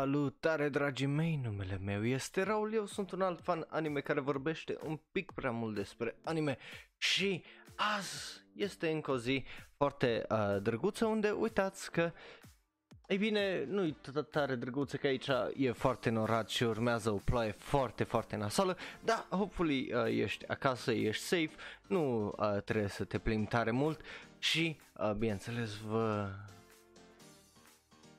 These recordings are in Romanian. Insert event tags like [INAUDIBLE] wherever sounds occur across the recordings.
Salutare dragii mei, numele meu este Raul, eu sunt un alt fan anime care vorbește un pic prea mult despre anime și azi este încă o zi foarte uh, drăguță unde uitați că ei bine, nu-i tare drăguță că aici e foarte norat și urmează o ploaie foarte, foarte nasală, dar hopefully uh, ești acasă, ești safe, nu uh, trebuie să te plimbi tare mult și, uh, bineînțeles, vă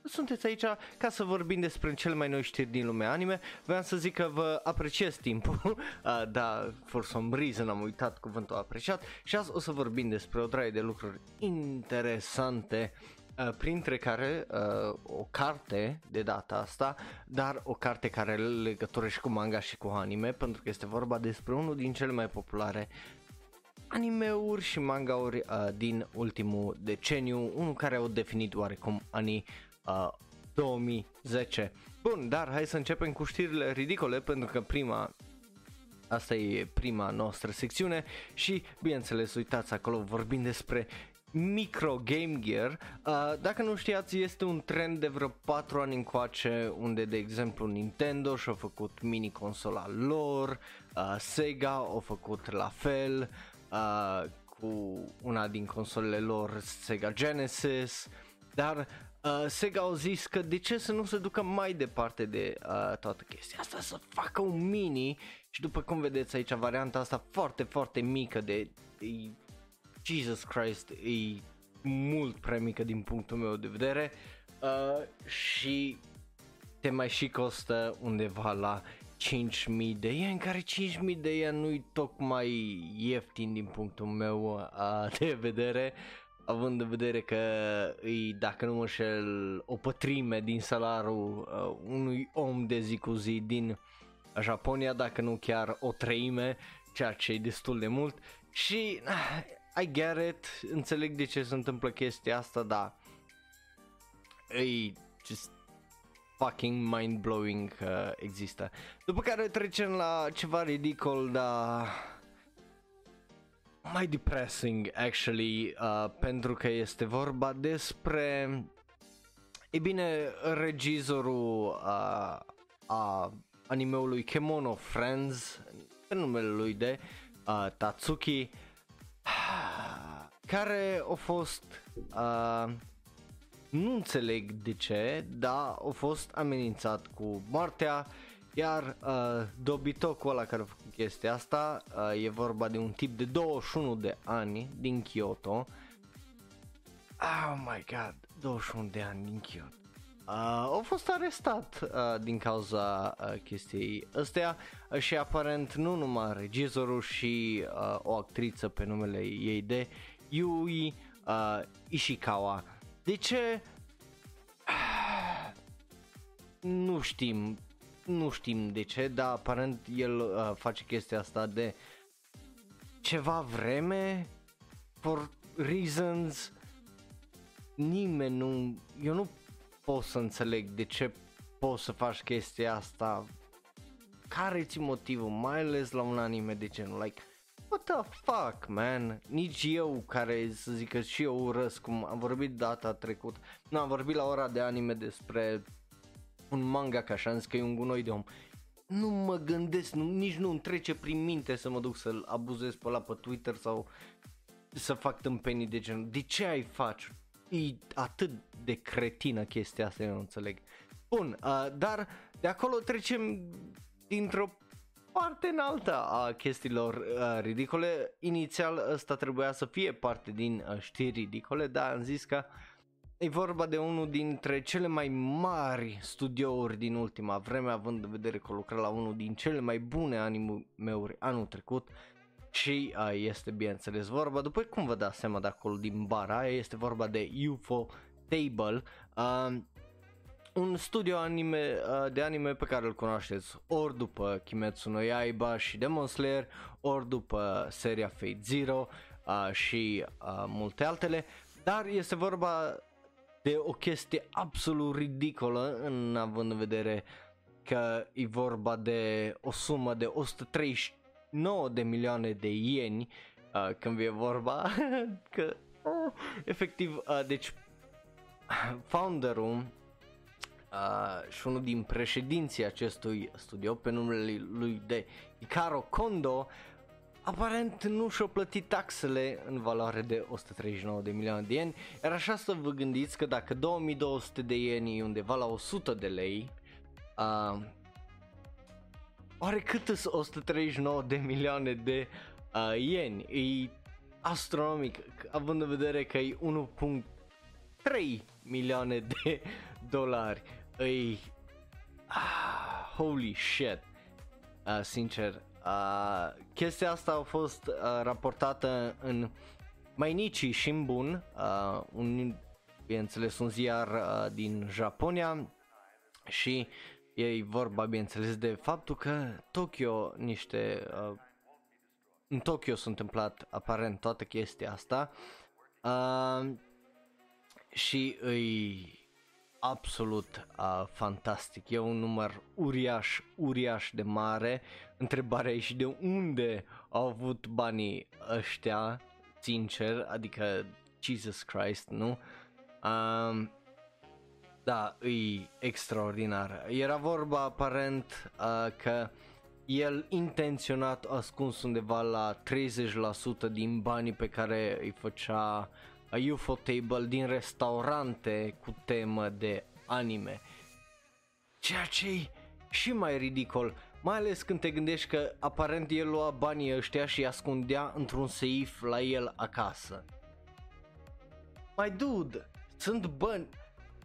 sunteți aici ca să vorbim despre cele mai noi știri din lumea anime. Vreau să zic că vă apreciez timpul, [LAUGHS] uh, da, for some reason am uitat cuvântul apreciat și azi o să vorbim despre o draie de lucruri interesante Uh, printre care uh, o carte de data asta, dar o carte care are legătură și cu manga și cu anime, pentru că este vorba despre unul din cele mai populare animeuri și mangauri uh, din ultimul deceniu, unul care au definit oarecum anii uh, 2010. Bun, dar hai să începem cu știrile ridicole pentru că prima Asta e prima noastră secțiune și bineînțeles uitați acolo vorbim despre micro Game Gear. Uh, dacă nu știați, este un trend de vreo 4 ani încoace unde, de exemplu, Nintendo și-a făcut mini consola lor, uh, Sega a făcut la fel uh, cu una din consolele lor, Sega Genesis, dar Uh, Sega au zis că de ce să nu se ducă mai departe de uh, toată chestia asta, să facă un mini și după cum vedeți aici varianta asta foarte foarte mică de, de Jesus Christ e mult prea mică din punctul meu de vedere uh, și te mai și costă undeva la 5.000 de yen, care 5.000 de yen nu-i tocmai ieftin din punctul meu uh, de vedere având în vedere că îi, dacă nu mă șel, o pătrime din salariul uh, unui om de zi cu zi din Japonia, dacă nu chiar o treime, ceea ce e destul de mult și uh, I get it, înțeleg de ce se întâmplă chestia asta, dar e just fucking mind-blowing că există. După care trecem la ceva ridicol, dar mai depressing actually, uh, pentru că este vorba despre E bine, regizorul uh, a animeului Kemono Friends, pe numele lui de uh, Tatsuki [SIGHS] care a fost, uh, nu înțeleg de ce, dar a fost amenințat cu moartea, iar uh, dobitocul ăla care a făcut chestia asta, uh, e vorba de un tip de 21 de ani din Kyoto. Oh my god, 21 de ani din Kyoto. Uh, a fost arestat uh, din cauza uh, chestiei astea uh, și aparent nu numai regizorul și uh, o actriță pe numele ei de Yui uh, Ishikawa. De ce? Nu știm, nu știm de ce, dar aparent el uh, face chestia asta de ceva vreme, for reasons, nimeni nu, eu nu pot să înțeleg de ce poți să faci chestia asta, care ți motivul, mai ales la un anime de genul, like, what the fuck, man? Nici eu care să zic că și eu urăsc, cum am vorbit data trecut, nu, am vorbit la ora de anime despre un manga ca așa, am zis că e un gunoi de om. Nu mă gândesc, nu, nici nu îmi trece prin minte să mă duc să-l abuzez pe la pe Twitter sau să fac tâmpenii de genul. De ce ai faci? E atât de cretină chestia asta, eu nu înțeleg. Bun, uh, dar de acolo trecem dintr-o parte înaltă a chestiilor uh, ridicole. Inițial ăsta trebuia să fie parte din uh, știri ridicole, dar am zis că e vorba de unul dintre cele mai mari studiouri din ultima vreme, având în vedere că lucra la unul din cele mai bune anime-uri anul trecut și uh, este bineînțeles vorba, după cum vă dați seama de acolo din bara, este vorba de UFO Table. Uh, un studio anime, uh, de anime pe care îl cunoașteți ori după Kimetsu no Yaiba și Demon Slayer, ori după seria Fate Zero uh, și uh, multe altele, dar este vorba de o chestie absolut ridicolă în având în vedere că e vorba de o sumă de 139 de milioane de ieni uh, când e vorba [LAUGHS] că uh, efectiv uh, deci founderul uh, și unul din președinții acestui studio pe numele lui de Icaro Kondo aparent nu și-au plătit taxele în valoare de 139 de milioane de ieni, iar așa să vă gândiți că dacă 2200 de ieni e undeva la 100 de lei, uh, oare cât sunt 139 de milioane de uh, ieni? E astronomic, având în vedere că e 1.3 milioane de dolari. E... Ah, holy shit. Uh, sincer, uh, chestia asta a fost uh, raportată în Mainichi Shimbun, uh, un, bineînțeles un ziar uh, din Japonia. Și e vorba bineînțeles de faptul că Tokyo niște uh, în Tokyo s-a întâmplat aparent toată chestia asta. Uh, și îi absolut uh, fantastic. E un număr uriaș, uriaș de mare. Întrebarea e și de unde au avut banii ăștia, sincer, adică Jesus Christ, nu? Uh, da, e extraordinar. Era vorba aparent uh, că el intenționat ascuns undeva la 30% din banii pe care îi făcea UFO Table din restaurante cu temă de anime. Ceea ce e și mai ridicol, mai ales când te gândești că aparent el lua banii ăștia și îi ascundea într-un seif la el acasă. Mai dude, sunt bani.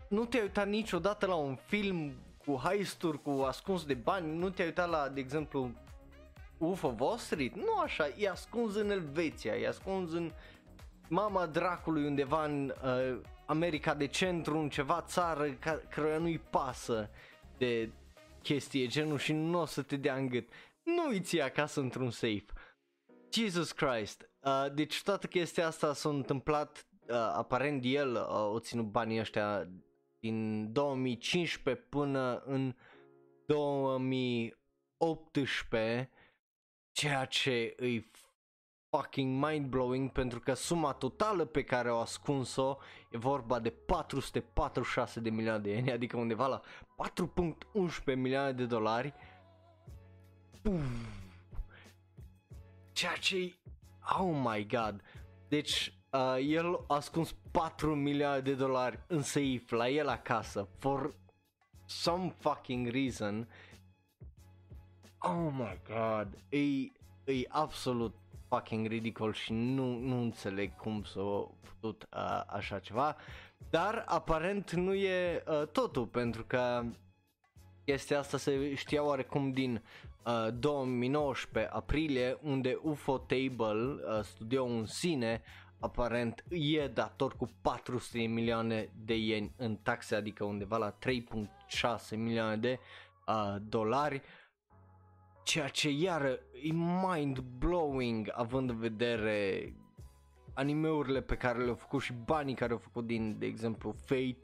Nu te-ai uitat niciodată la un film cu heisturi, cu ascuns de bani? Nu te-ai uitat la, de exemplu, UFO Wall Street? Nu așa, e ascuns în Elveția, e ascuns în mama dracului undeva în uh, America de centru, în ceva țară ca, care nu-i pasă de chestie genul și nu o să te dea în gât. Nu îi ții acasă într-un safe. Jesus Christ. Uh, deci toată chestia asta s-a întâmplat, uh, aparent el uh, o ținut banii ăștia din 2015 până în 2018, ceea ce îi fucking mind-blowing pentru că suma totală pe care au ascuns-o e vorba de 446 de milioane de ieni, adică undeva la 4.11 milioane de dolari. Pum. Ceea ce Oh my god. Deci uh, el a ascuns 4 milioane de dolari în safe la el acasă for some fucking reason. Oh my god. E, e absolut fucking ridicol și nu, nu înțeleg cum s-a putut uh, așa ceva. Dar aparent nu e uh, totul pentru că chestia asta se știa oarecum din uh, 2019 aprilie unde UFO Table, uh, studio în sine, aparent e dator cu 400 milioane de ieni în taxe, adică undeva la 3.6 milioane de uh, dolari. Ceea ce iară e mind-blowing având în vedere animeurile pe care le-au făcut și banii care au făcut din, de exemplu, Fate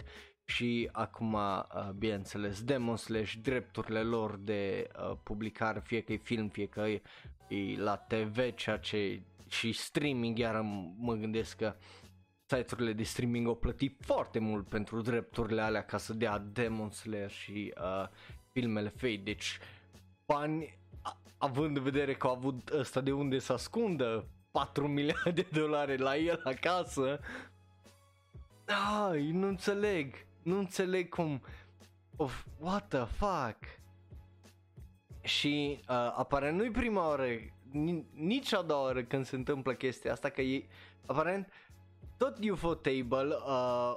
și acum, uh, bineînțeles, Demon Slash, drepturile lor de uh, publicare, fie că e film, fie că e, e la TV, ceea ce și streaming, iar mă gândesc că site-urile de streaming au plătit foarte mult pentru drepturile alea ca să dea Demon Slayer și uh, filmele Fate, deci bani având în vedere că au avut ăsta de unde să ascundă 4 milioane de dolari la el acasă, ai, nu înțeleg, nu înțeleg cum, of, what the fuck, și uh, apare nu-i prima oară, nici a doua oară când se întâmplă chestia asta, că e, aparent, tot UFO Table uh,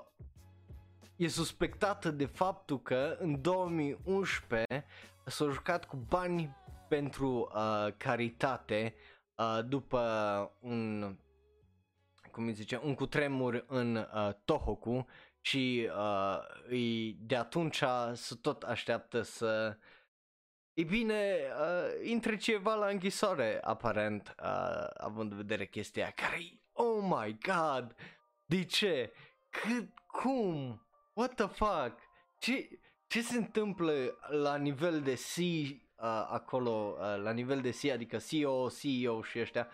e suspectată de faptul că în 2011 s-a jucat cu bani pentru uh, caritate uh, după un cum îi zice, un cutremur în uh, Tohoku și uh, de atunci să tot așteaptă să E bine, uh, intre ceva la închisoare, aparent, uh, având în vedere chestia care oh my god, de ce? Cât, cum? What the fuck? Ce, ce se întâmplă la nivel de C uh, acolo, uh, la nivel de C, adică CEO, CEO și ăștia?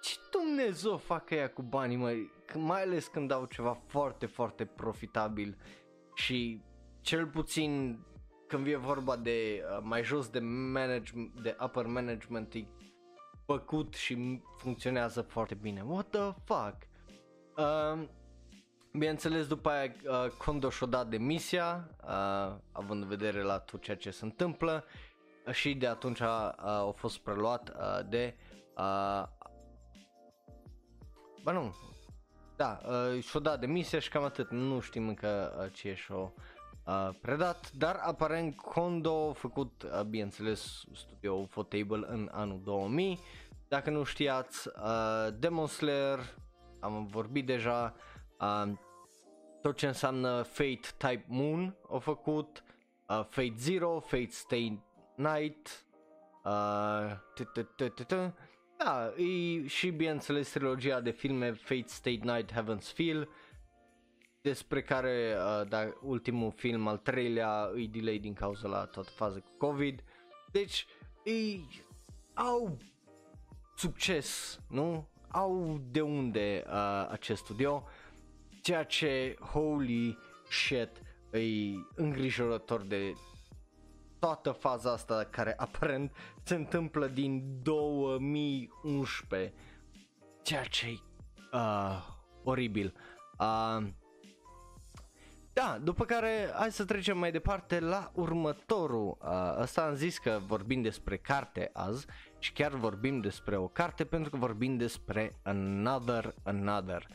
Ce Dumnezeu fac ea cu banii, mă? Mai ales când au ceva foarte, foarte profitabil și cel puțin când vine vorba de uh, mai jos de management, de upper management, e făcut și funcționează foarte bine. What the fuck? Uh, bineînțeles, după aia uh, Kondo și-a dat demisia, uh, având în vedere la tot ceea ce se întâmplă uh, și de atunci uh, a fost preluat uh, de uh, Ba nu, da, uh, și-a dat demisia și cam atât, nu știm încă uh, ce și-a uh, predat, dar aparent Kondo a făcut, uh, bineînțeles, studio Fotable în anul 2000, dacă nu știați, uh, Demon Slayer, am vorbit deja, uh, tot ce înseamnă Fate Type Moon a făcut, uh, Fate Zero, Fate Stay Night, uh, da, e și bineînțeles trilogia de filme Fate Stay Night Heaven's Feel, despre care uh, da, ultimul film, al treilea, e delay din cauza la toată faza cu COVID. Deci, ei au succes, nu? Au de unde uh, acest studio, ceea ce, holy shit, e îngrijorător de toată faza asta care aparent se întâmplă din 2011, ceea ce e uh, oribil. Uh, da, după care hai să trecem mai departe la următorul. Uh, asta am zis că vorbim despre carte azi și chiar vorbim despre o carte pentru că vorbim despre Another Another.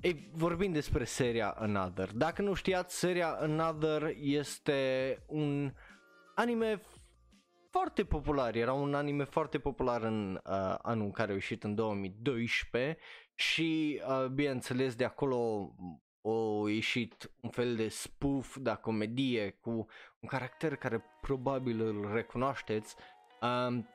Ei, vorbim despre seria Another. Dacă nu știați, seria Another este un anime foarte popular. Era un anime foarte popular în uh, anul în care a ieșit în 2012 și uh, bineînțeles de acolo o ieșit un fel de spoof, da, comedie cu un caracter care probabil îl recunoașteți. Um,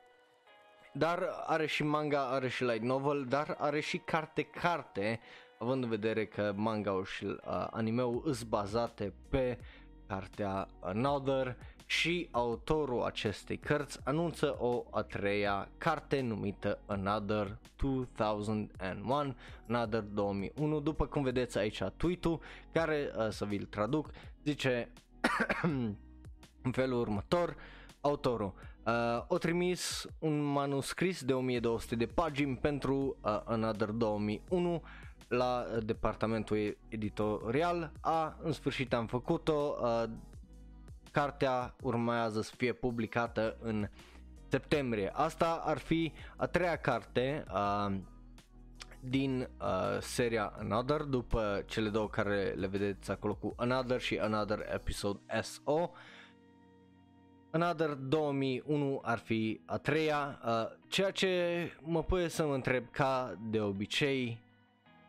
dar are și manga, are și light novel, dar are și carte-carte, având în vedere că manga și uh, anime-ul sunt bazate pe cartea Another și autorul acestei cărți anunță o a treia carte numită Another 2001, Another 2001, după cum vedeți aici tweet-ul care uh, să vi-l traduc, zice [CLEARS THROAT] în felul următor, autorul uh, o trimis un manuscris de 1200 de pagini pentru uh, Another 2001 la departamentul editorial, a, în sfârșit am făcut-o, uh, cartea urmează să fie publicată în septembrie. Asta ar fi a treia carte uh, din uh, seria Another, după cele două care le vedeți acolo cu Another și Another Episode SO. Another 2001 ar fi a treia, uh, ceea ce mă pune să mă întreb ca de obicei,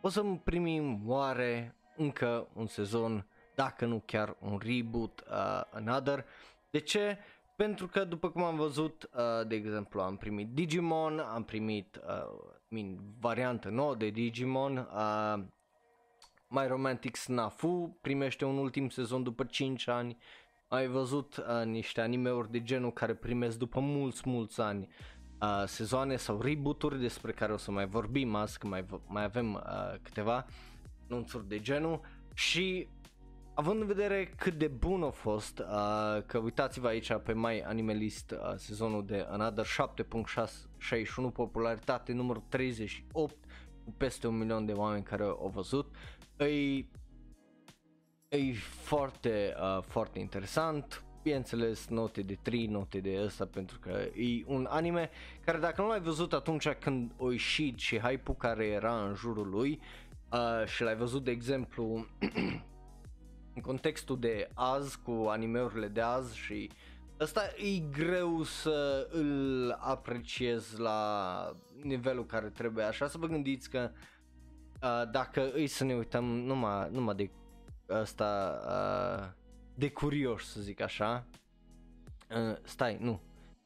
o să primim oare încă un sezon dacă nu chiar un reboot, uh, another. De ce? Pentru că după cum am văzut, uh, de exemplu, am primit Digimon, am primit uh, min, variantă nouă de Digimon, uh, My Romantic Snafu primește un ultim sezon după 5 ani, ai văzut uh, niște animeuri de genul care primesc după mulți, mulți ani uh, sezoane sau reboot-uri despre care o să mai vorbim azi, că mai, mai avem uh, câteva anunțuri de genul. Și având în vedere cât de bun a fost, uh, că uitați-vă aici pe My Animalist uh, sezonul de Another 7.61 popularitate numărul 38 cu peste un milion de oameni care au văzut, e, e foarte, uh, foarte interesant, bineînțeles note de 3, note de ăsta pentru că e un anime care dacă nu l-ai văzut atunci când o ieșit și hype-ul care era în jurul lui uh, și l-ai văzut de exemplu [CLEARS THROAT] în contextul de azi, cu animeurile de azi și Asta e greu să îl apreciez la nivelul care trebuie, așa să vă gândiți că uh, dacă îi să ne uităm numai, numai de asta uh, de curioși să zic așa, uh, stai, nu,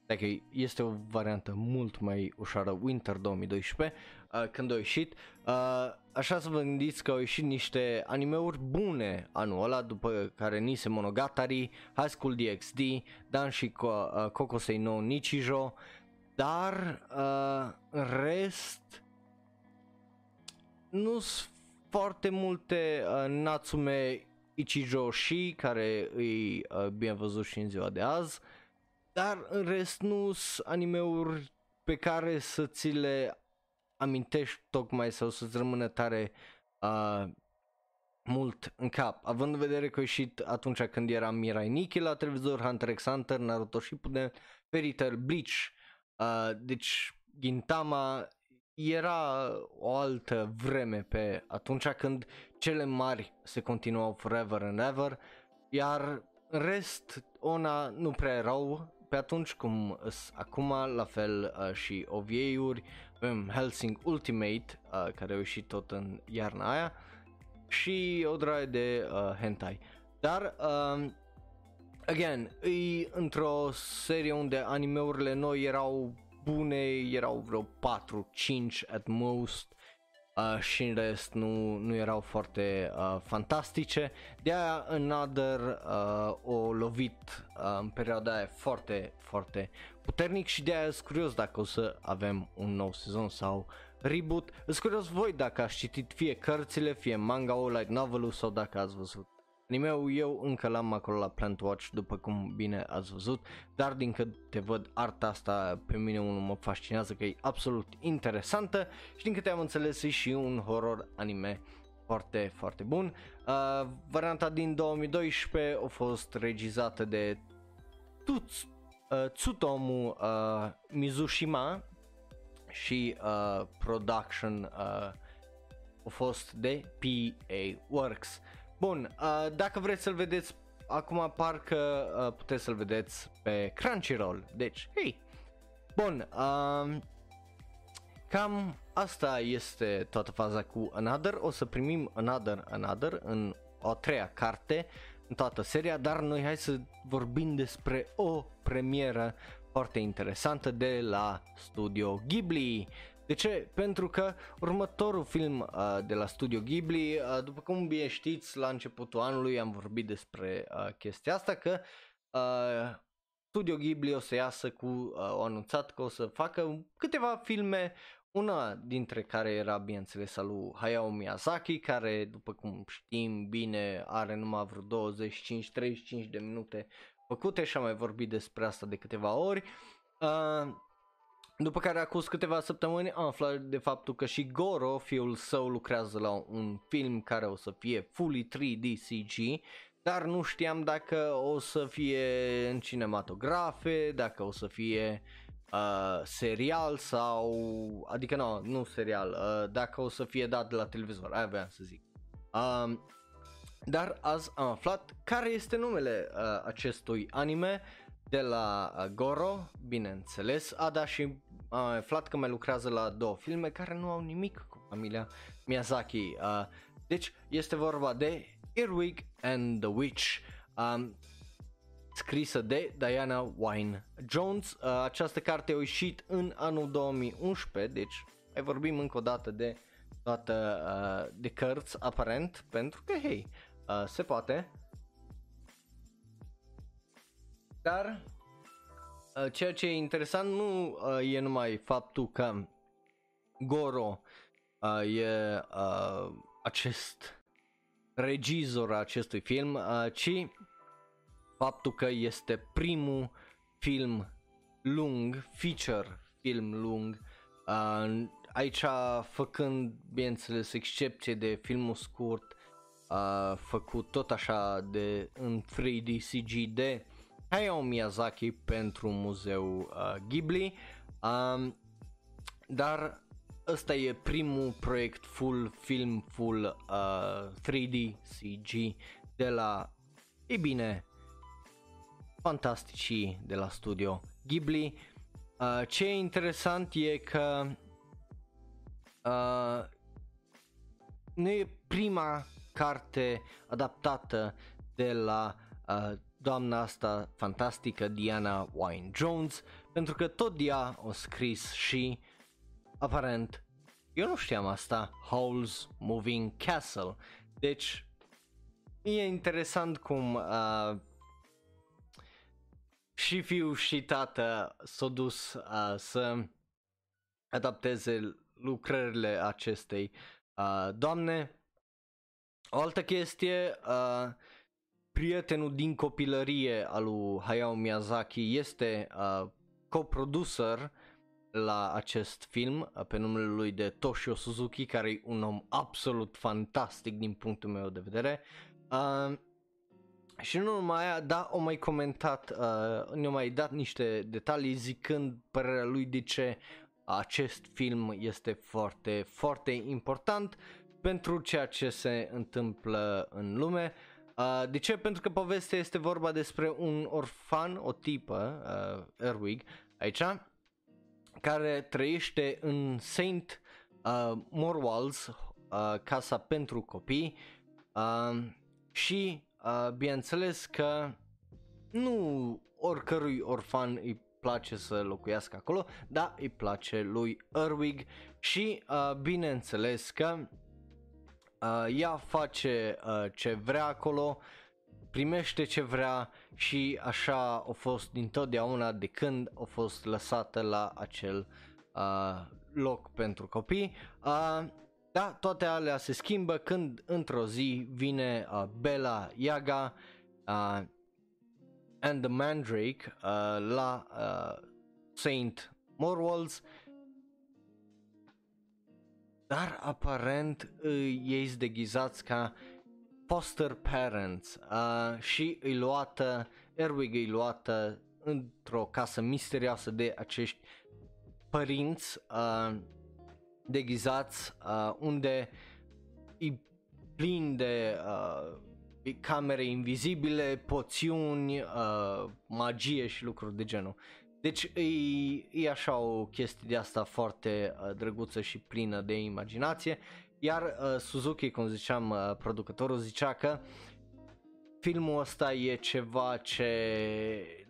dacă este o variantă mult mai ușoară Winter 2012 uh, când a ieșit. Uh, așa să vă gândiți că au ieșit niște animeuri bune anul ăla după care Nise Monogatari, High School DxD, Dan și uh, Kokosei no Nichijo. Dar uh, în rest nu sunt foarte multe uh, Natsume Ichijoshi, care e uh, bine văzut și în ziua de azi, dar în rest nu sunt animeuri pe care să ți le amintești tocmai sau să-ți rămână tare uh, mult în cap, având în vedere că a ieșit atunci când era Mirai Nikki la televizor, Hunter x Hunter, Naruto Shippuden, Fairy Tail, Bleach, uh, deci Gintama era o altă vreme pe atunci când cele mari se continuau forever and ever, iar în rest ona nu prea erau pe atunci cum acum, la fel uh, și OVA-uri, avem Helsing Ultimate, uh, care a ieșit tot în iarna aia, și o draie de uh, hentai. Dar, uh, again, e într-o serie unde animeurile noi erau bune, erau vreo 4-5 at most uh, și în rest nu, nu erau foarte uh, fantastice. De aia Another uh, o lovit uh, în perioada aia foarte, foarte puternic și de aia sunt curios dacă o să avem un nou sezon sau reboot. Sunt curios voi dacă ați citit fie cărțile, fie manga-ul, light novel sau dacă ați văzut Animeul eu încă l-am acolo la Plant Watch după cum bine ați văzut, dar din câte văd arta asta pe mine unul mă fascinează că e absolut interesantă și din câte am înțeles e și un horror anime foarte, foarte bun. Uh, varianta din 2012 a fost regizată de Tuts, uh, Tsutomu uh, Mizushima și uh, production uh, a fost de PA Works. Bun, uh, dacă vreți să-l vedeți acum parcă uh, puteți să-l vedeți pe Crunchyroll. Deci, hei. Bun, uh, cam asta este toată faza cu Another. O să primim Another Another în o a treia carte în toată seria, dar noi hai să vorbim despre o premieră foarte interesantă de la Studio Ghibli. De ce? Pentru că următorul film uh, de la Studio Ghibli, uh, după cum bine știți, la începutul anului am vorbit despre uh, chestia asta, că uh, Studio Ghibli o să iasă cu, uh, o anunțat că o să facă câteva filme, una dintre care era bineînțeles al lui Hayao Miyazaki, care după cum știm bine are numai vreo 25-35 de minute făcute și am mai vorbit despre asta de câteva ori. Uh, după care acum câteva săptămâni am aflat de faptul că și Goro, fiul său, lucrează la un film care o să fie fully 3D CG, dar nu știam dacă o să fie în cinematografe, dacă o să fie uh, serial sau, adică nu, nu serial, uh, dacă o să fie dat de la televizor, aia vreau să zic. Uh, dar azi am aflat care este numele uh, acestui anime de la uh, Goro, bineînțeles, a dat și am aflat că mai lucrează la două filme care nu au nimic cu familia Miyazaki. Uh, deci este vorba de Earwig and the Witch, um, scrisă de Diana Wine Jones. Uh, această carte a ieșit în anul 2011, deci mai vorbim încă o dată de toată uh, de cărți aparent, pentru că, hei, uh, se poate. Dar Uh, ceea ce e interesant nu uh, e numai faptul că Goro uh, e uh, acest regizor acestui film, uh, ci faptul că este primul film lung, feature film lung, uh, aici făcând, bineînțeles, excepție de filmul scurt, uh, făcut tot așa de în 3D CG de Hayao Miyazaki pentru muzeu uh, Ghibli, um, dar ăsta e primul proiect full film, full uh, 3D CG de la, e bine, fantasticii de la studio Ghibli. Uh, ce e interesant e că uh, nu e prima carte adaptată de la uh, doamna asta fantastică Diana Wine Jones, pentru că tot ea a scris și, aparent, eu nu știam asta, Howl's Moving Castle. Deci, e interesant cum uh, și fiul și tată s-au dus uh, să adapteze lucrările acestei uh, doamne O altă chestie, uh, prietenul din copilărie al lui Hayao Miyazaki este uh, coproducer la acest film uh, pe numele lui de Toshio Suzuki, care e un om absolut fantastic din punctul meu de vedere. Uh, și nu numai aia, da, o mai comentat, uh, ne-a mai dat niște detalii zicând părerea lui de ce acest film este foarte, foarte important pentru ceea ce se întâmplă în lume. Uh, de ce? Pentru că povestea este vorba despre un orfan, o tipă, uh, Erwig, aici, care trăiește în Saint uh, Morwalds, uh, casa pentru copii uh, și uh, bineînțeles că nu oricărui orfan îi place să locuiască acolo, dar îi place lui Erwig și uh, bineînțeles că uh, ea face uh, ce vrea acolo, primește ce vrea și așa a fost dintotdeauna de când a fost lăsată la acel uh, loc pentru copii. Uh, da, toate alea se schimbă când într-o zi vine uh, Bella Yaga uh, and the Mandrake uh, la uh, Saint Morwalds dar aparent ei sunt deghizați ca foster parents uh, și îi luată, Erwig îi luată într-o casă misterioasă de acești părinți uh, deghizați uh, unde îi plin de uh, camere invizibile, poțiuni, uh, magie și lucruri de genul. Deci e, e așa o chestie de asta foarte uh, drăguță și plină de imaginație. Iar uh, Suzuki, cum ziceam, uh, producătorul zicea că filmul ăsta e ceva ce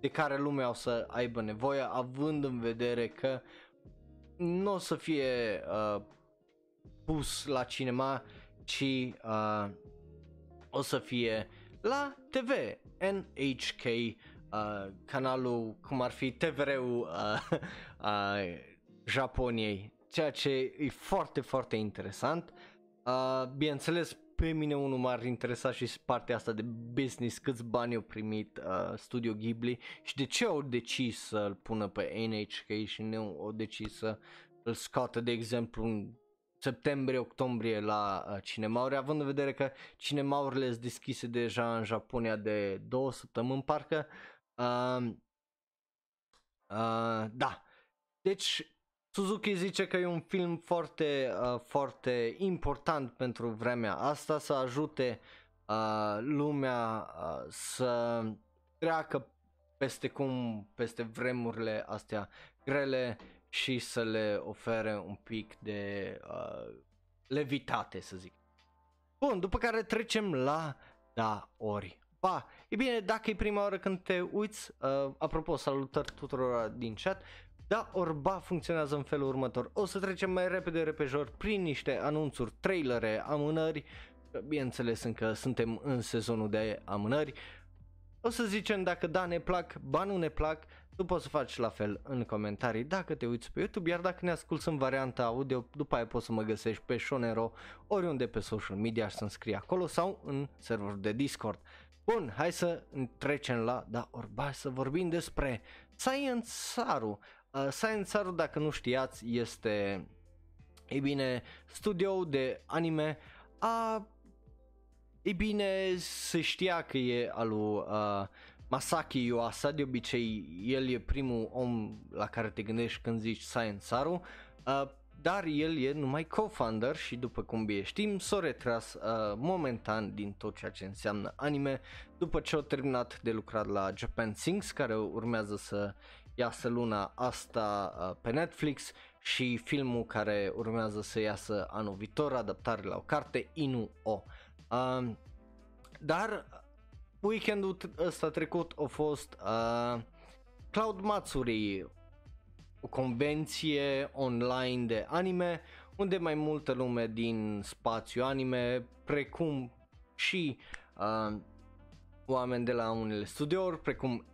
de care lumea o să aibă nevoie, având în vedere că nu o să fie uh, pus la cinema, ci uh, o să fie la TV, NHK, uh, canalul cum ar fi TVR-ul uh, [LAUGHS] uh, Japoniei, ceea ce e foarte, foarte interesant. Uh, bineînțeles, pe mine unul m-ar interesa și partea asta de business, câți bani au primit uh, Studio Ghibli și de ce au decis să-l pună pe NHK și nu au decis să îl scoată, de exemplu, în septembrie-octombrie la uh, cinemauri, având în vedere că cinemaurile sunt deschise deja în Japonia de două săptămâni, parcă. Uh, uh, da. Deci, Suzuki zice că e un film foarte, uh, foarte important pentru vremea asta, să ajute uh, lumea uh, să treacă peste cum, peste vremurile astea grele și să le ofere un pic de uh, levitate, să zic. Bun, după care trecem la da ori. Ba, e bine, dacă e prima oară când te uiți, uh, apropo, salutări tuturor din chat, da, Orba funcționează în felul următor. O să trecem mai repede repejor prin niște anunțuri, trailere, amânări. Bineînțeles încă suntem în sezonul de amânări. O să zicem dacă da ne plac, ba nu ne plac, tu poți să faci la fel în comentarii dacă te uiți pe YouTube, iar dacă ne asculti în varianta audio, după aia poți să mă găsești pe Shonero, oriunde pe social media și să-mi scrii acolo sau în server de Discord. Bun, hai să trecem la, da, orba să vorbim despre Science Saru. Uh, Science Saru, dacă nu știați, este, e bine, studio de anime a, e bine, se știa că e al lui uh, Masaki Yuasa, de obicei el e primul om la care te gândești când zici Science Saru, uh, dar el e numai co-founder și după cum bine știm s-a retras uh, momentan din tot ceea ce înseamnă anime după ce a terminat de lucrat la Japan Sings care urmează să iasă luna asta uh, pe Netflix și filmul care urmează să iasă anul viitor, adaptare la o carte, Inu O. Uh, dar weekendul ăsta trecut a fost uh, Cloud Matsuri, o convenție online de anime, unde mai multă lume din spațiu anime, precum și uh, oameni de la unele studiouri, precum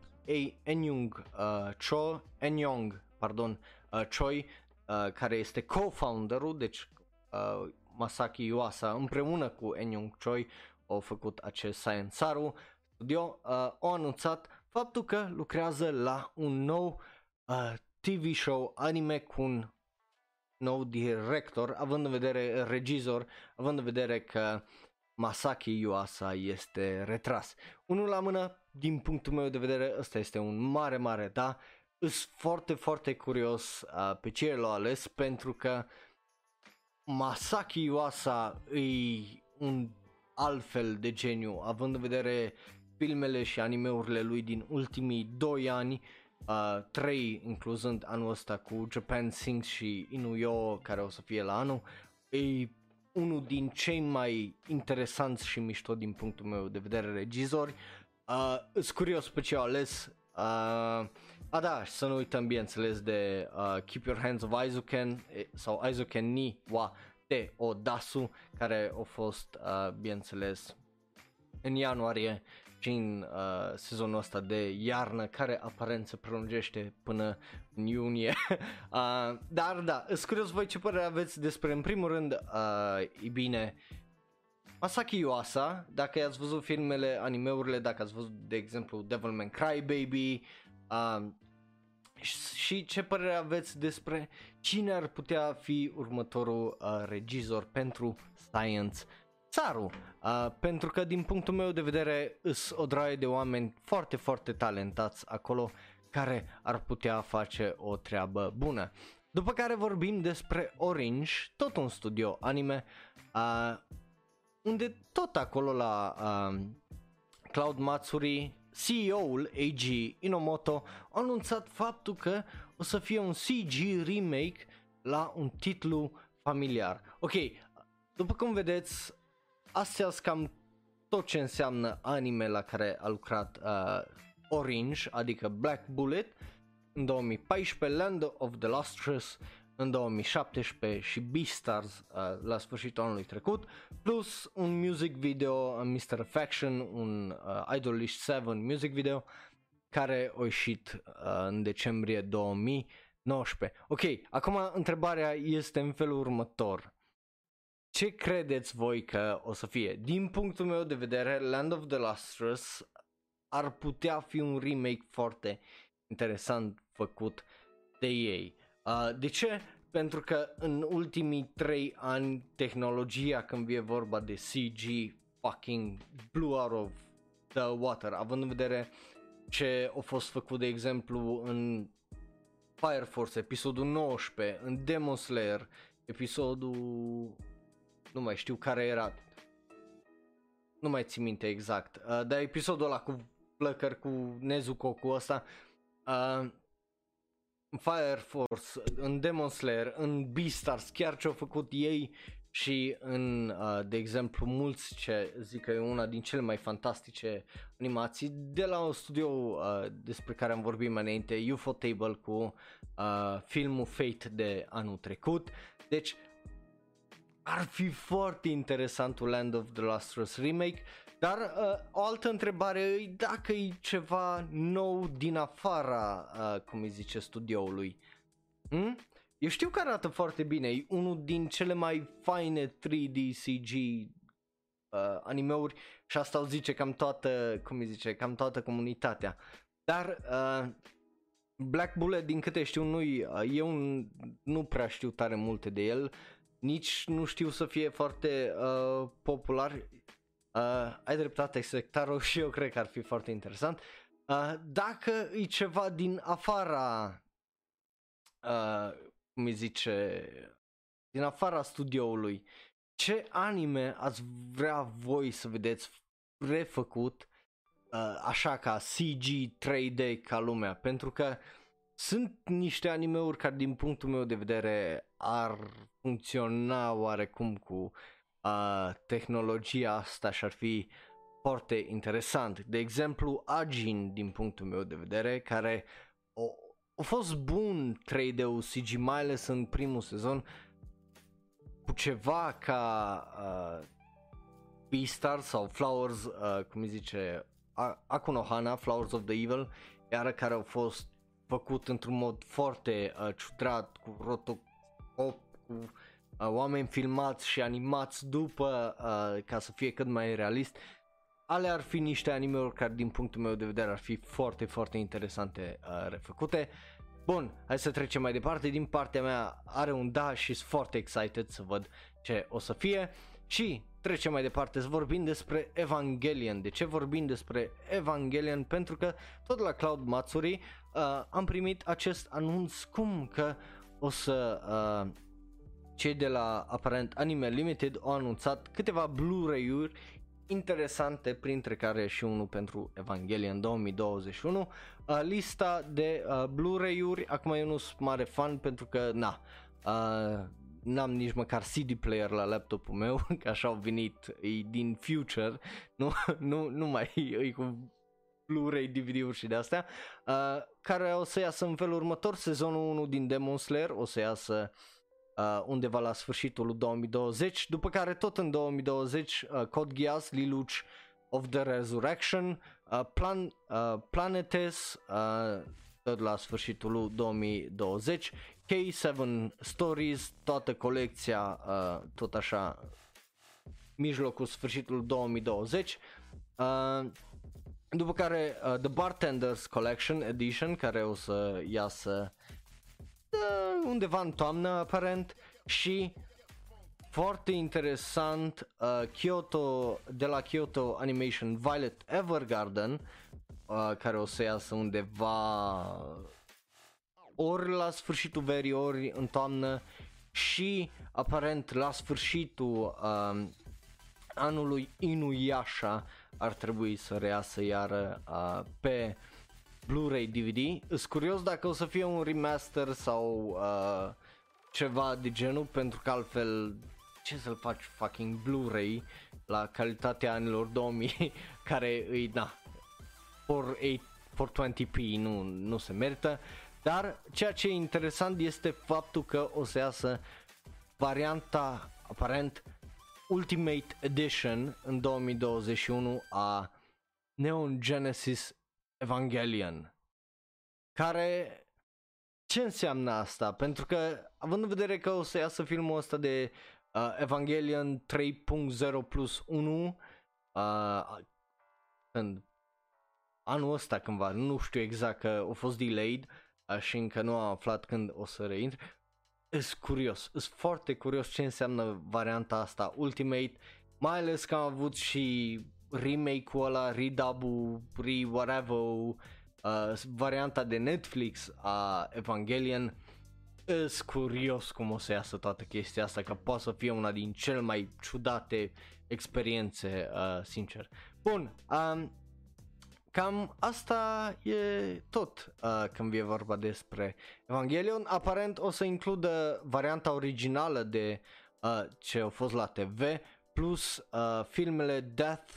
Enyung uh, Cho, Enyong, pardon, uh, Choi, uh, care este co-founderul, deci uh, Masaki Yuasa împreună cu Enyong Choi au făcut acest Science Saru Studio, uh, au anunțat faptul că lucrează la un nou uh, TV show anime cu un nou director, având în vedere regizor, având în vedere că Masaki Yuasa este retras. Unul la mână, din punctul meu de vedere, ăsta este un mare, mare da. Sunt foarte, foarte curios uh, pe ce l-a ales pentru că Masaki Yuasa e un altfel de geniu, având în vedere filmele și animeurile lui din ultimii 2 ani, uh, 3 incluzând anul ăsta cu Japan Sings și Inuyo care o să fie la anul, e unul din cei mai interesanți și mișto din punctul meu de vedere regizori. Uh, sunt curios pe ce au ales. Uh, a da, și să nu uităm bineînțeles de uh, Keep Your Hands of Aizuken sau Aizuken ni wa te Odasu care a fost uh, bineînțeles în ianuarie și în uh, sezonul ăsta de iarnă care aparent se prelungește până în iunie. [LAUGHS] uh, dar da, sunt curios voi ce părere aveți despre în primul rând, uh, e bine, Masaki Yuasa, dacă ați văzut filmele, animeurile, dacă ați văzut de exemplu Devilman Crybaby, uh, și ce părere aveți despre cine ar putea fi următorul uh, regizor pentru Science Saru? Uh, pentru că din punctul meu de vedere sunt o draie de oameni foarte, foarte talentați acolo care ar putea face o treabă bună. După care vorbim despre Orange, tot un studio anime, uh, unde tot acolo la uh, Cloud Matsuri CEO-ul AG Inomoto a anunțat faptul că o să fie un CG remake la un titlu familiar. Ok, după cum vedeți, astea sunt cam tot ce înseamnă anime la care a lucrat uh, Orange, adică Black Bullet, în 2014 Land of the Lustrous, în 2017 și Beastars uh, la sfârșitul anului trecut, plus un music video, uh, Mr. Affection, un uh, Idolish 7 music video, care a ieșit uh, în decembrie 2019. Ok, acum întrebarea este în felul următor. Ce credeți voi că o să fie? Din punctul meu de vedere, Land of the Lustrous ar putea fi un remake foarte interesant făcut de ei. Uh, de ce? Pentru că în ultimii 3 ani tehnologia când e vorba de CG fucking blew out of the water, având în vedere ce a fost făcut de exemplu în Fire Force, episodul 19, în Demon Slayer, episodul nu mai știu care era, nu mai țin minte exact, uh, dar episodul ăla cu plăcări cu Nezuko cu ăsta, uh, în Fire Force, în Demon Slayer, în Beastars, chiar ce au făcut ei și în, uh, de exemplu, mulți ce zic că e una din cele mai fantastice animații de la un studio uh, despre care am vorbit mai înainte, UFO Table cu uh, filmul Fate de anul trecut. Deci ar fi foarte interesant un Land of the Lustrous remake dar uh, o altă întrebare e dacă e ceva nou din afara, uh, cum îi zice, studioului. Hmm? Eu știu că arată foarte bine, e unul din cele mai faine 3D CG uh, animeuri și asta îl zice cam toată, cum îi zice, cam toată comunitatea. Dar uh, Black Bullet, din câte știu, nu uh, eu nu prea știu tare multe de el, nici nu știu să fie foarte uh, popular. Uh, ai dreptate, sectarul [LAUGHS] și eu cred că ar fi foarte interesant. Uh, dacă e ceva din afara, uh, cum îi zice, din afara studioului, ce anime ați vrea voi să vedeți refăcut uh, așa ca CG 3D ca lumea? Pentru că sunt niște animeuri care din punctul meu de vedere ar funcționa oarecum cu uh, tehnologia asta și ar fi foarte interesant. De exemplu, Agin, din punctul meu de vedere, care a, a fost bun 3D-ul CG, mai ales în primul sezon, cu ceva ca uh, Beastar sau Flowers, uh, cum îi zice, Akunohana, Flowers of the Evil, iar care au fost făcut într-un mod foarte uh, ciudat, cu rotocop, cu uh, oameni filmați și animați după uh, ca să fie cât mai realist. Ale ar fi niște anime-uri care din punctul meu de vedere ar fi foarte, foarte interesante uh, refăcute. Bun, hai să trecem mai departe. Din partea mea are un da și sunt foarte excited să văd ce o să fie. Și trecem mai departe să vorbim despre Evangelion. De ce vorbim despre Evangelion? Pentru că tot la Cloud Matsuri uh, am primit acest anunț cum că o să uh, cei de la aparent Anime Limited au anunțat câteva Blu-ray-uri interesante, printre care și unul pentru Evangelion 2021. Uh, lista de uh, Blu-ray-uri, acum eu nu sunt mare fan pentru că, na, uh, n-am nici măcar CD player la laptopul meu, [LAUGHS] că așa au venit, e din future, nu, [LAUGHS] nu, nu mai e cu Blu-ray, DVD-uri și de astea, uh, care o să iasă în felul următor, sezonul 1 din Demon Slayer o să iasă uh, undeva la sfârșitul lui 2020, după care tot în 2020 uh, Code Geass, Liluch of the Resurrection, uh, Plan, uh, Planetes, uh, tot la sfârșitul lui 2020, K7 Stories, toată colecția, uh, tot așa, mijlocul sfârșitul 2020. Uh, după care uh, The Bartenders Collection Edition, care o să iasă uh, undeva în toamnă aparent și foarte interesant uh, Kyoto, de la Kyoto Animation Violet Evergarden uh, care o să iasă undeva ori la sfârșitul verii, ori în toamnă și aparent la sfârșitul uh, anului Inuyasha ar trebui să reasă iară uh, pe Blu-ray DVD. Sunt curios dacă o să fie un remaster sau uh, ceva de genul, pentru că altfel ce să-l faci fucking Blu-ray la calitatea anilor 2000 [LAUGHS] care îi, na, 420p nu, nu se merită. Dar ceea ce e interesant este faptul că o să iasă varianta aparent Ultimate Edition în 2021 a Neon Genesis Evangelion. Care ce înseamnă asta? Pentru că având în vedere că o să iasă filmul ăsta de uh, Evangelion 3.0 plus 1 uh, când anul ăsta cândva, nu știu exact că a fost delayed uh, și încă nu am aflat când o să reintre. Sunt curios, sunt foarte curios ce înseamnă varianta asta Ultimate, mai ales că am avut și remake-ul ăla, redub-ul, re-whatever, uh, varianta de Netflix a Evangelion. Sunt curios cum o să iasă toată chestia asta, că poate să fie una din cel mai ciudate experiențe, uh, sincer. Bun, um, Cam asta e tot uh, când e vorba despre Evangelion. Aparent o să includă varianta originală de uh, ce a fost la TV plus uh, filmele Death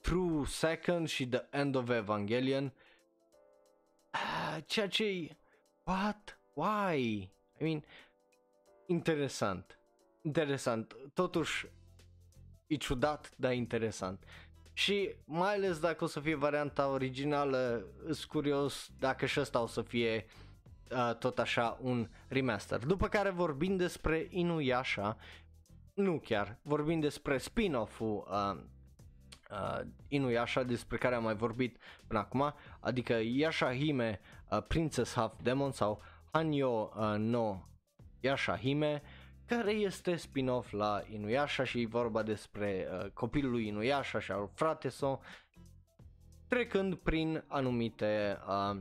True Second și The End of Evangelion. Uh, ceea ce What? Why? I mean, interesant. Interesant. Totuși, e ciudat, dar interesant. Și mai ales dacă o să fie varianta originală, sunt curios dacă și ăsta o să fie uh, tot așa un remaster. După care vorbim despre Inuyasha, nu chiar, vorbim despre spin-off-ul uh, uh, Inuyasha despre care am mai vorbit până acum, adică Yashahime uh, Princess Half Demon sau Hanyo uh, no Yashahime care este spin-off la Inuyasha și e vorba despre uh, copilul lui Inuyasha și al frate său trecând prin anumite uh,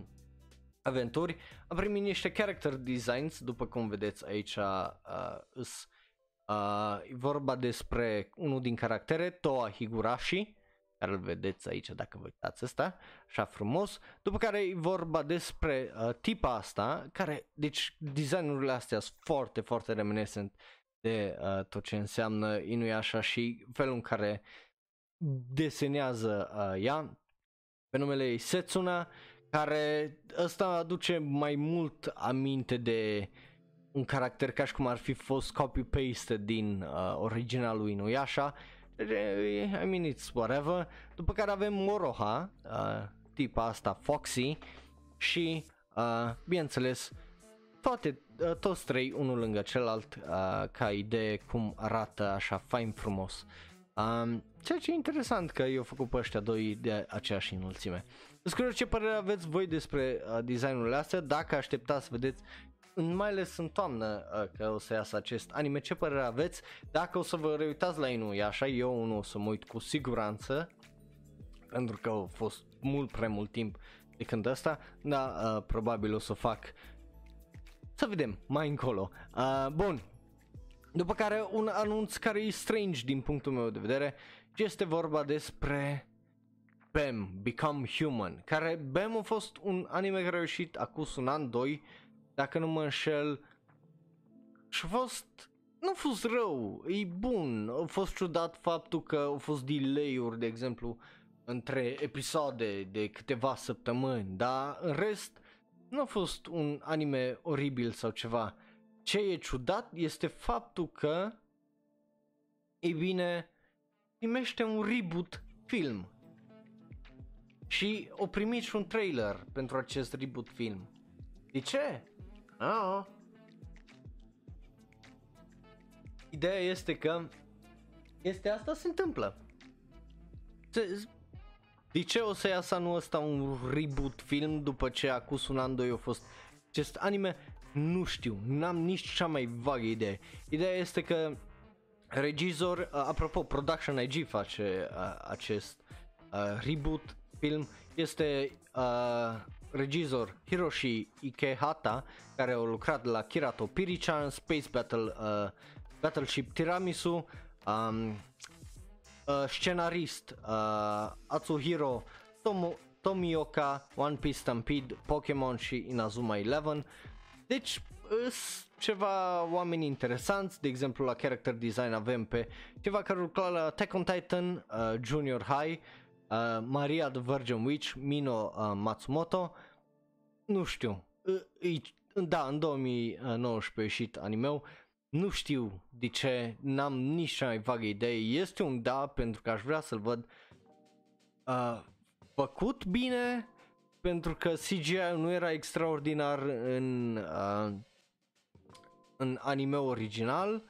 aventuri. Am primit niște character designs, după cum vedeți aici, uh, uh, e vorba despre unul din caractere, Toa Higurashi, care îl vedeți aici dacă vă uitați ăsta, așa frumos, după care e vorba despre uh, tipa asta, care, deci designurile astea sunt foarte, foarte reminiscent de uh, tot ce înseamnă Inuyasha și felul în care desenează uh, ea, pe numele ei Setsuna, care ăsta aduce mai mult aminte de un caracter ca și cum ar fi fost copy-paste din uh, originalul Inuyasha, I mean, it's whatever. După care avem Moroha, uh, tipa asta Foxy și, uh, bineînțeles, toate uh, toți trei, unul lângă celălalt, uh, ca idee cum arată așa fain frumos. Um, ceea ce e interesant că eu făcut pe ăștia doi de aceeași înălțime. Scriu ce părere aveți voi despre uh, designurile astea, dacă așteptați să vedeți mai ales în toamnă uh, că o să iasă acest anime, ce părere aveți? Dacă o să vă reuitați la Inu, așa, eu nu o să mă uit cu siguranță, pentru că a fost mult prea mult timp de când asta, dar uh, probabil o să fac să vedem mai încolo. Uh, bun, după care un anunț care e strange din punctul meu de vedere este vorba despre BAM, Become Human, care BAM a fost un anime care a reușit acum un an, doi, dacă nu mă înșel, și a fost, nu a fost rău, e bun, a fost ciudat faptul că au fost delay-uri, de exemplu, între episoade de câteva săptămâni, dar în rest nu a fost un anime oribil sau ceva. Ce e ciudat este faptul că, e bine, primește un reboot film. Și o primit și un trailer pentru acest reboot film. De ce? Oh. Ideea este că este asta se întâmplă. De ce o să iasă anul ăsta un reboot film după ce acum un an, doi a fost acest anime? Nu știu, n-am nici cea mai vagă idee. Ideea este că regizor, apropo, Production IG face uh, acest uh, reboot film, este uh, regizor Hiroshi Ikehata, care a lucrat la Kirato Pirichan, Space Battle, uh, Battleship Tiramisu, um, uh, scenarist uh, Atsuhiro Tomo, Tomioka, One Piece Stampede, Pokémon și Inazuma Eleven. Deci, ceva oameni interesanți, de exemplu la character design avem pe ceva care lucra la Attack on Titan, uh, Junior High, uh, Maria the Virgin Witch, Mino uh, Matsumoto, nu știu, uh, da, în 2019 a ieșit animeu, nu știu de ce, n-am nici cea mai vagă idee. Este un da pentru că aș vrea să-l văd uh, făcut bine, pentru că CGI nu era extraordinar în, uh, în anime original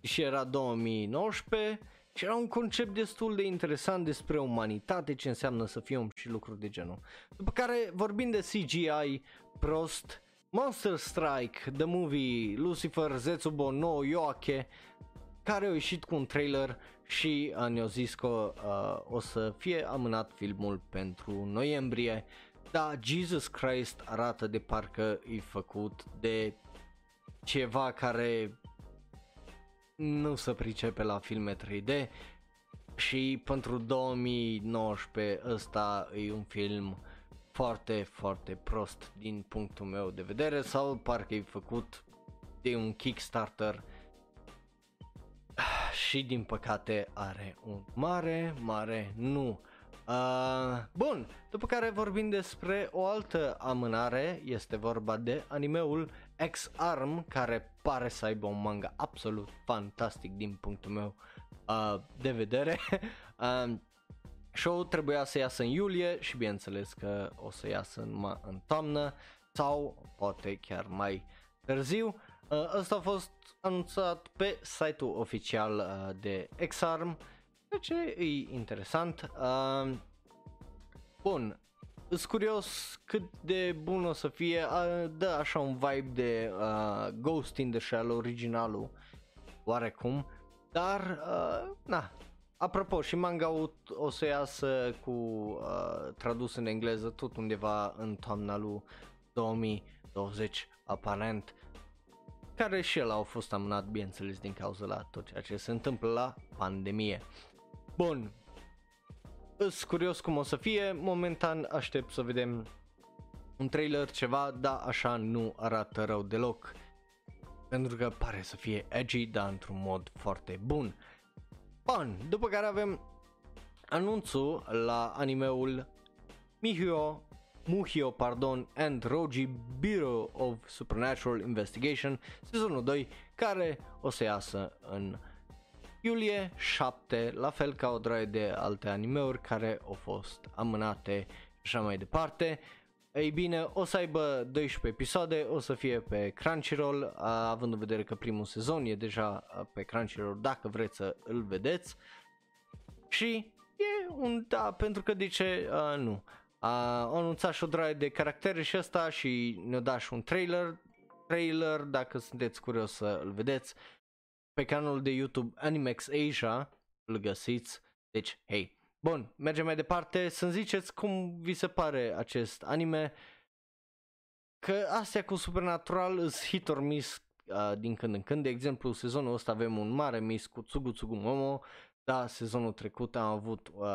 și era 2019 și era un concept destul de interesant despre umanitate, ce înseamnă să fie om și lucruri de genul. După care, vorbind de CGI prost, Monster Strike, The Movie, Lucifer, Zetsubo no Yoake, care au ieșit cu un trailer și uh, ne-au zis că uh, o să fie amânat filmul pentru noiembrie. Da, Jesus Christ arată de parcă e făcut de ceva care nu se pricepe la filme 3D și pentru 2019 ăsta e un film foarte, foarte prost din punctul meu de vedere sau parcă e făcut de un Kickstarter și din păcate are un mare, mare nu. Uh, bun, după care vorbim despre o altă amânare, este vorba de animeul X-Arm, care pare să aibă un manga absolut fantastic din punctul meu uh, de vedere. [LAUGHS] uh, Show trebuia să iasă în iulie și bineînțeles că o să iasă numai în toamnă sau poate chiar mai târziu. Uh, ăsta a fost anunțat pe site-ul oficial uh, de Xarm, ce e interesant. Uh, bun, sunt curios cât de bun o să fie, dă așa un vibe de uh, Ghost in the Shell originalul oarecum, dar uh, na, Apropo, și manga o, o să iasă cu uh, tradus în engleză tot undeva în toamna lui 2020 aparent care și el au fost amânat, bineînțeles, din cauza la tot ceea ce se întâmplă la pandemie. Bun, sunt curios cum o să fie, momentan aștept să vedem un trailer, ceva, dar așa nu arată rău deloc. Pentru că pare să fie edgy, dar într-un mod foarte bun. Bun, după care avem anunțul la animeul Mihio Muhio, pardon, and Roji Bureau of Supernatural Investigation, sezonul 2, care o să iasă în iulie 7, la fel ca o draie de alte animeuri care au fost amânate și așa mai departe. Ei bine, o să aibă 12 episoade, o să fie pe Crunchyroll, uh, având în vedere că primul sezon e deja uh, pe Crunchyroll dacă vreți să îl vedeți. Și e un da, pentru că de ce uh, nu. A anunțat și o draie de caractere și asta și ne-a dat și un trailer, trailer dacă sunteți curios să îl vedeți pe canalul de YouTube Animex Asia, îl găsiți, deci hei. Bun, mergem mai departe, să-mi ziceți cum vi se pare acest anime, că astea cu Supernatural îs hit or miss uh, din când în când, de exemplu sezonul ăsta avem un mare miss cu Tsugu Tsugu Momo, da, sezonul trecut am avut uh,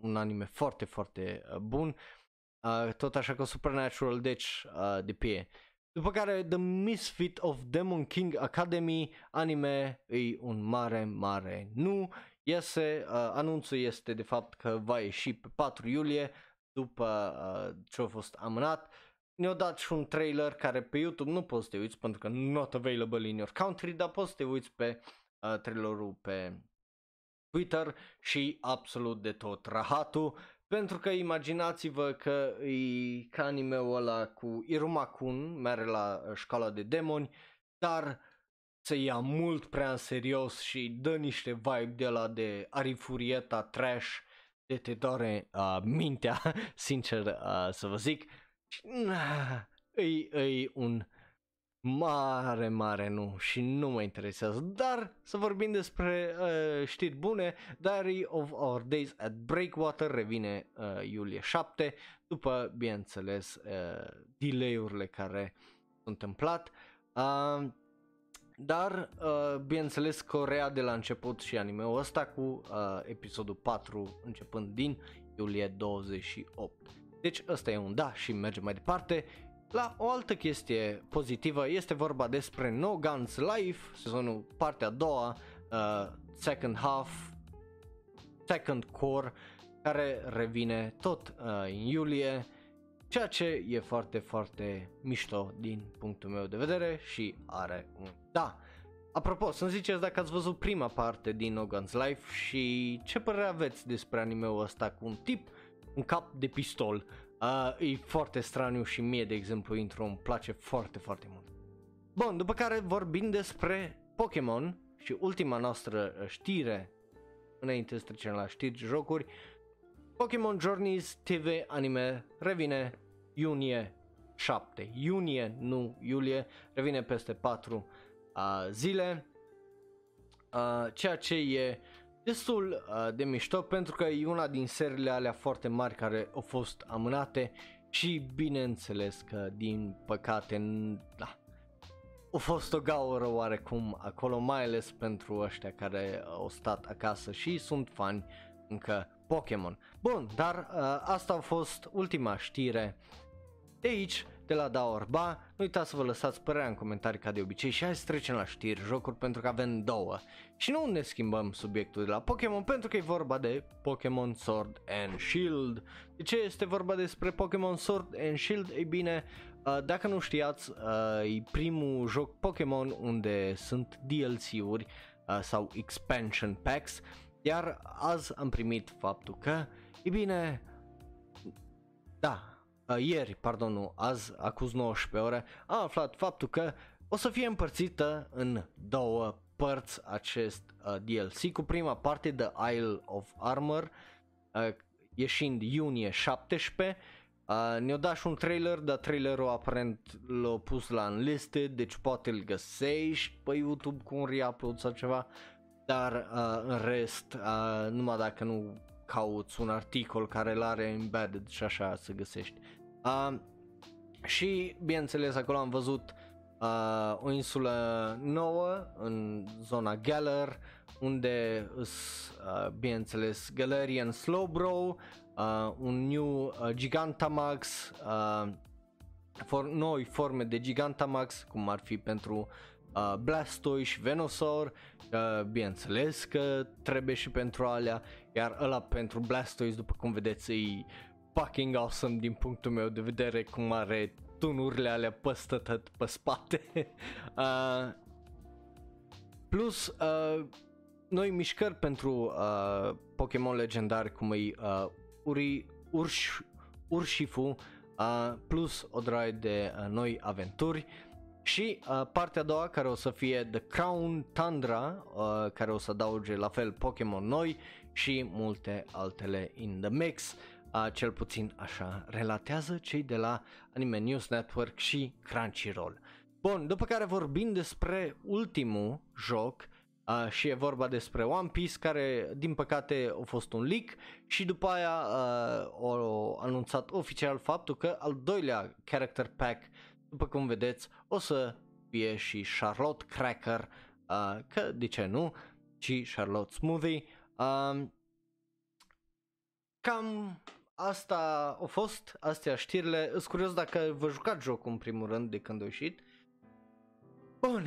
un anime foarte, foarte uh, bun. Uh, tot așa că Supernatural, deci, uh, de pe. După care The Misfit of Demon King Academy anime e un mare, mare nu. Iese, uh, anunțul este de fapt că va ieși pe 4 iulie după uh, ce a fost amânat. Ne-au dat și un trailer care pe YouTube nu poți să te uiți pentru că not available in your country, dar poți să te uiți pe uh, trailerul pe Twitter și absolut de tot rahatul. Pentru că imaginați-vă că e ca anime-ul ăla cu Irumakun, merge la școala de demoni, dar se ia mult prea în serios și dă niște vibe de la de arifurieta trash de te doare uh, mintea, [LAUGHS] sincer uh, să vă zic. Și, uh, e, e un mare, mare nu și nu mă interesează, dar să vorbim despre uh, știri bune, Diary of Our Days at Breakwater revine uh, iulie 7, după, bineînțeles, uh, delay-urile care s-au întâmplat, uh, dar, uh, bineînțeles, Corea de la început și anime-ul ăsta cu uh, episodul 4 începând din iulie 28. Deci ăsta e un da și mergem mai departe. La o altă chestie pozitivă este vorba despre No Guns Life, sezonul partea a doua, uh, second half, second core, care revine tot uh, în iulie, ceea ce e foarte, foarte mișto din punctul meu de vedere și are un da. Apropo, să-mi ziceți dacă ați văzut prima parte din No Guns Life și ce părere aveți despre animeul ăsta cu un tip, un cap de pistol Uh, e foarte straniu și mie, de exemplu, intro îmi place foarte, foarte mult. Bun, după care vorbim despre Pokémon și ultima noastră știre, înainte să trecem la știri jocuri, Pokémon Journeys TV anime revine iunie 7. Iunie, nu iulie, revine peste 4 uh, zile. Uh, ceea ce e destul uh, de mișto pentru că e una din seriile alea foarte mari care au fost amânate și bineînțeles că din păcate da, a fost o gaură oarecum acolo, mai ales pentru ăștia care au stat acasă și sunt fani încă Pokémon. Bun, dar uh, asta a fost ultima știre de aici de la Daorba. Nu uitați să vă lăsați părerea în comentarii ca de obicei și hai să trecem la știri, jocuri pentru că avem două. Și nu ne schimbăm subiectul de la Pokémon pentru că e vorba de Pokémon Sword and Shield. De ce este vorba despre Pokémon Sword and Shield? Ei bine, uh, dacă nu știați, uh, e primul joc Pokémon unde sunt DLC-uri uh, sau expansion packs, iar azi am primit faptul că, e bine, da, uh, ieri, pardon, nu, azi, acuz 19 ore, am aflat faptul că o să fie împărțită în două părți acest uh, DLC cu prima parte de Isle of Armor uh, ieșind iunie 17 uh, ne-o dat și un trailer, dar trailerul aparent l-a pus la unlisted, deci poate îl găsești pe YouTube cu un reupload sau ceva, dar uh, în rest, uh, numai dacă nu cauți un articol care îl are embedded și așa să găsești. Uh, și bineînțeles acolo am văzut uh, o insulă nouă în zona Galar unde îs, uh, bineînțeles Galarian Slowbro, uh, un new uh, Gigantamax, uh, for, noi forme de Gigantamax cum ar fi pentru uh, Blastoise și Venusaur, uh, bineînțeles că trebuie și pentru alea, iar ăla pentru Blastoise după cum vedeți e fucking awesome din punctul meu de vedere cum are tunurile alea păstă tot pe spate. [LAUGHS] uh, plus uh, noi mișcări pentru uh, Pokémon legendari cum e uh, Uri, Urș, Urshifu, uh, plus o draie de uh, noi aventuri și uh, partea a doua care o să fie The Crown Tundra, uh, care o să adauge la fel Pokémon noi și multe altele in the mix. Uh, cel puțin așa relatează cei de la Anime News Network și Crunchyroll. Bun, după care vorbim despre ultimul joc uh, și e vorba despre One Piece care din păcate a fost un leak și după aia uh, au anunțat oficial faptul că al doilea character pack după cum vedeți, o să fie și Charlotte Cracker, uh, că de ce nu, și Charlotte Smoothie. Uh, cam asta a fost, astea știrile. Îs curios dacă vă jucați jocul în primul rând de când a ieșit. Bun,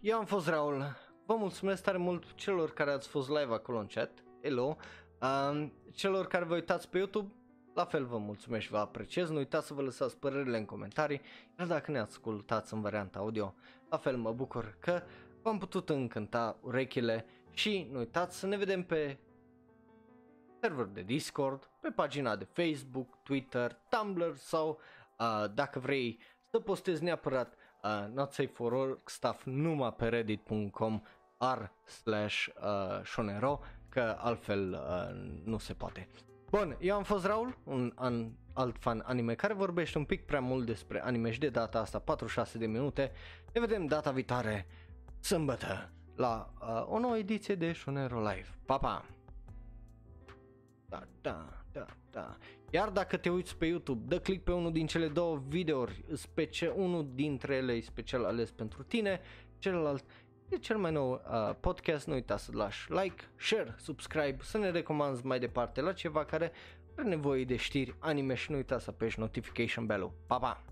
eu am fost Raul. Vă mulțumesc tare mult celor care ați fost live acolo în chat. Hello. Uh, celor care vă uitați pe YouTube, la fel vă mulțumesc și vă apreciez, nu uitați să vă lăsați părerile în comentarii, iar dacă ne ascultați în varianta audio, la fel mă bucur că v-am putut încânta urechile și nu uitați să ne vedem pe server de Discord, pe pagina de Facebook, Twitter, Tumblr sau uh, dacă vrei să postezi neapărat uh, Not Safe for Work stuff numai pe reddit.com r slash uh, shonero că altfel uh, nu se poate. Bun, eu am fost Raul, un an, alt fan anime care vorbește un pic prea mult despre anime și de data asta 46 de minute. Ne vedem data viitoare, sâmbătă, la uh, o nouă ediție de Shonero Live. Pa, pa! Da, da, da, da. Iar dacă te uiți pe YouTube, dă click pe unul din cele două videouri, specie, unul dintre ele e special ales pentru tine, celălalt e cel mai nou uh, podcast, nu uita să lași like, share, subscribe, să ne recomanzi mai departe la ceva care are nevoie de știri anime și nu uita să apeși notification bell-ul. Pa, pa!